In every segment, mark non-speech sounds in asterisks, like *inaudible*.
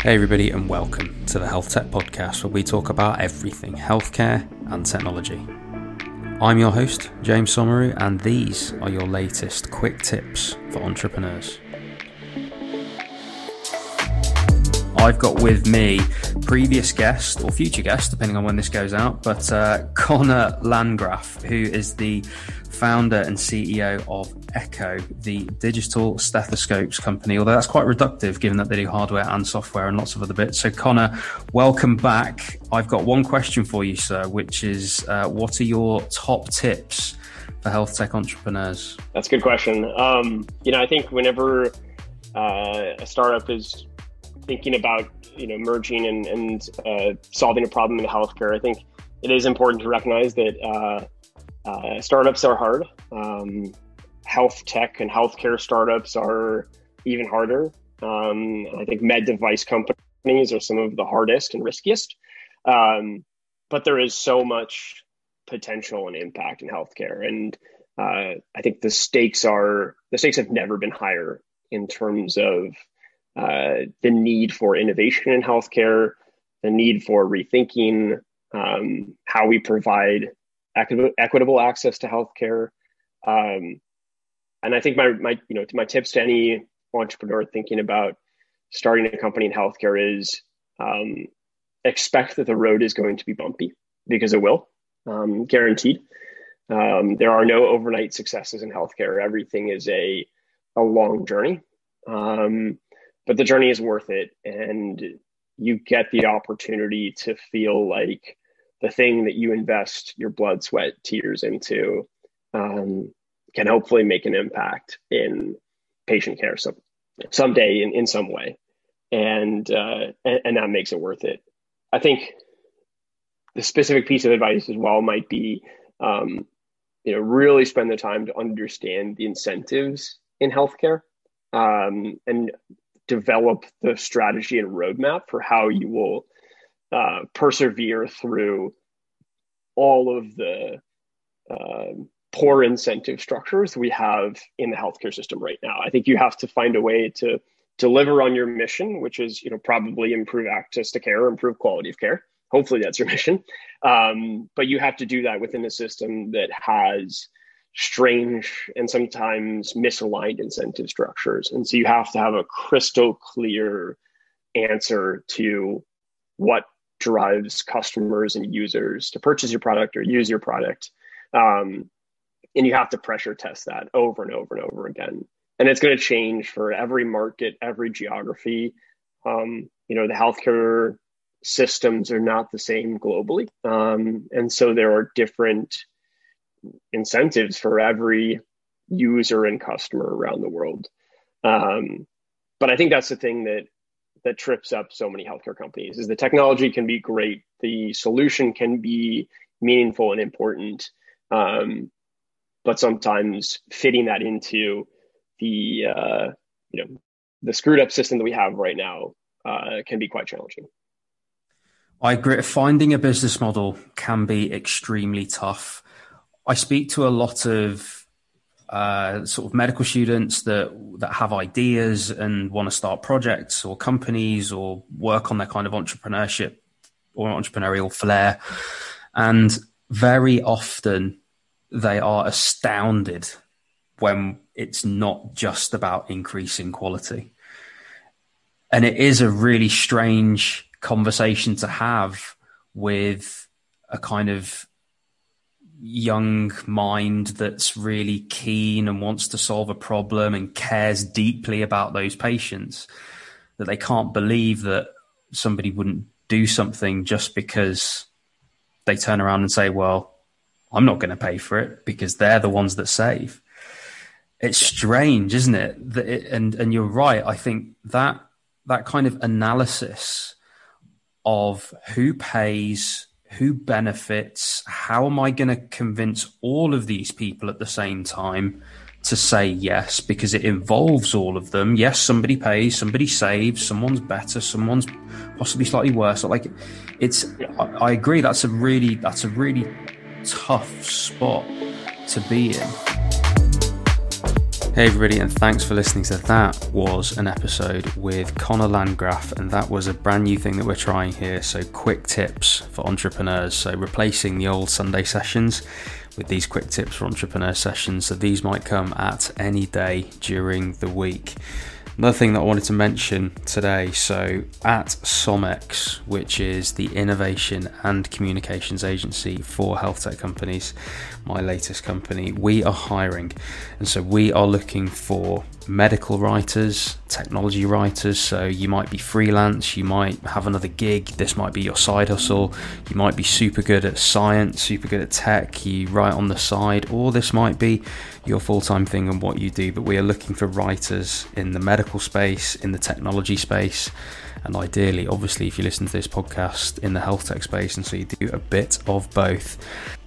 Hey, everybody, and welcome to the Health Tech Podcast, where we talk about everything healthcare and technology. I'm your host, James Somauroo, and these are your latest quick tips for entrepreneurs. I've got with me previous guest or future guest, depending on when this goes out, but uh, Connor Landgraf, who is the founder and CEO of Eko, the digital stethoscopes company, although that's quite reductive given that they do hardware and software and lots of other bits. So, Connor, welcome back. I've got one question for you, sir, which is uh, what are your top tips for health tech entrepreneurs? That's a good question. Um, you know, I think whenever uh, a startup is thinking about you know merging and, and uh, solving a problem in healthcare, I think it is important to recognize that uh, uh, startups are hard. Um, health tech and healthcare startups are even harder. Um, I think med device companies are some of the hardest and riskiest. Um, but there is so much potential and impact in healthcare, and uh, I think the stakes are the stakes have never been higher in terms of uh, the need for innovation in healthcare, the need for rethinking um, how we provide equitable access to healthcare, um, and I think my my you know my tips to any entrepreneur thinking about starting a company in healthcare is um, expect that the road is going to be bumpy because it will, um, guaranteed. Um, there are no overnight successes in healthcare. Everything is a a long journey, um, but the journey is worth it, and you get the opportunity to feel like the thing that you invest your blood, sweat, tears into um, can hopefully make an impact in patient care some someday in, in some way. And, uh, and and that makes it worth it. I think the specific piece of advice as well might be um, you know really spend the time to understand the incentives in healthcare um, and develop the strategy and roadmap for how you will uh, persevere through all of the um, poor incentive structures we have in the healthcare system right now. I think you have to find a way to deliver on your mission, which is you know probably improve access to care, improve quality of care. Hopefully that's your *laughs* mission, um, but you have to do that within a system that has strange and sometimes misaligned incentive structures. And so you have to have a crystal clear answer to what drives customers and users to purchase your product or use your product. Um, and you have to pressure test that over and over and over again. And it's going to change for every market every geography. Um, you know the healthcare systems are not the same globally. Um, and so there are different incentives for every user and customer around the world. Um, but i think that's the thing that that trips up so many healthcare companies is the technology can be great. The solution can be meaningful and important. Um, but sometimes fitting that into the uh, you know the screwed up system that we have right now uh, can be quite challenging. I agree. Finding a business model can be extremely tough. I speak to a lot of uh, sort of medical students that that have ideas and want to start projects or companies or work on their kind of entrepreneurship or entrepreneurial flair, and very often they are astounded when it's not just about increasing quality. And it is a really strange conversation to have with a kind of young mind that's really keen and wants to solve a problem and cares deeply about those patients that they can't believe that somebody wouldn't do something just because they turn around and say, well, I'm not going to pay for it because they're the ones that save. It's strange, isn't it? That it, and and you're right. I think that that kind of analysis of who pays, who benefits, how am I going to convince all of these people at the same time to say yes because it involves all of them. Yes, somebody pays, somebody saves, someone's better, someone's possibly slightly worse. Like it's, I, I agree. That's a really, that's a really tough spot to be in. Hey, everybody, and thanks for listening to that. Was an episode with Connor Landgraf, and that was a brand new thing that we're trying here. So, quick tips for entrepreneurs. So, replacing the old Sunday sessions with these quick tips for entrepreneur sessions. So, these might come at any day during the week. Another thing that I wanted to mention today so, at Somex, which is the innovation and communications agency for health tech companies, my latest company, we are hiring. And so, we are looking for medical writers, technology writers. So you might be freelance, you might have another gig, this might be your side hustle, you might be super good at science, super good at tech, you write on the side, or this might be your full time thing and what you do. But we are looking for writers in the medical space, in the technology space and ideally, obviously, if you listen to this podcast in the health tech space, and so you do a bit of both.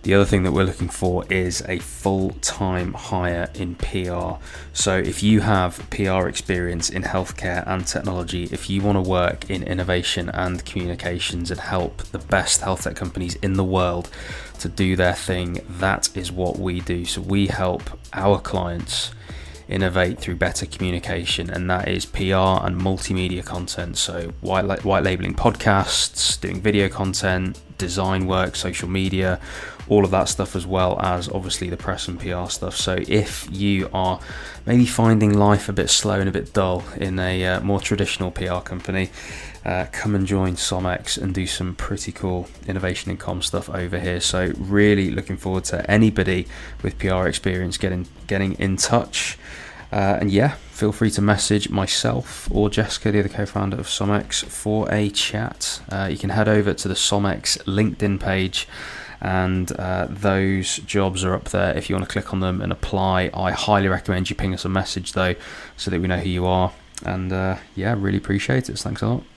The other thing that we're looking for is a full time hire in PR. So, if you have PR experience in healthcare and technology, if you want to work in innovation and communications and help the best health tech companies in the world to do their thing, that is what we do. So, we help our clients innovate through better communication, and that is PR and multimedia content. So, white, white labeling podcasts, doing video content, design work, social media, all of that stuff, as well as obviously the press and PR stuff. So, if you are maybe finding life a bit slow and a bit dull in a uh, more traditional PR company, uh, come and join Somex and do some pretty cool innovation and com stuff over here. So, really looking forward to anybody with PR experience getting getting in touch. Uh, and yeah, feel free to message myself or Jessica, the other co founder of Somex, for a chat. Uh, you can head over to the Somex LinkedIn page, and uh, those jobs are up there if you want to click on them and apply. I highly recommend you ping us a message though, so that we know who you are. And uh, yeah, really appreciate it. Thanks a lot.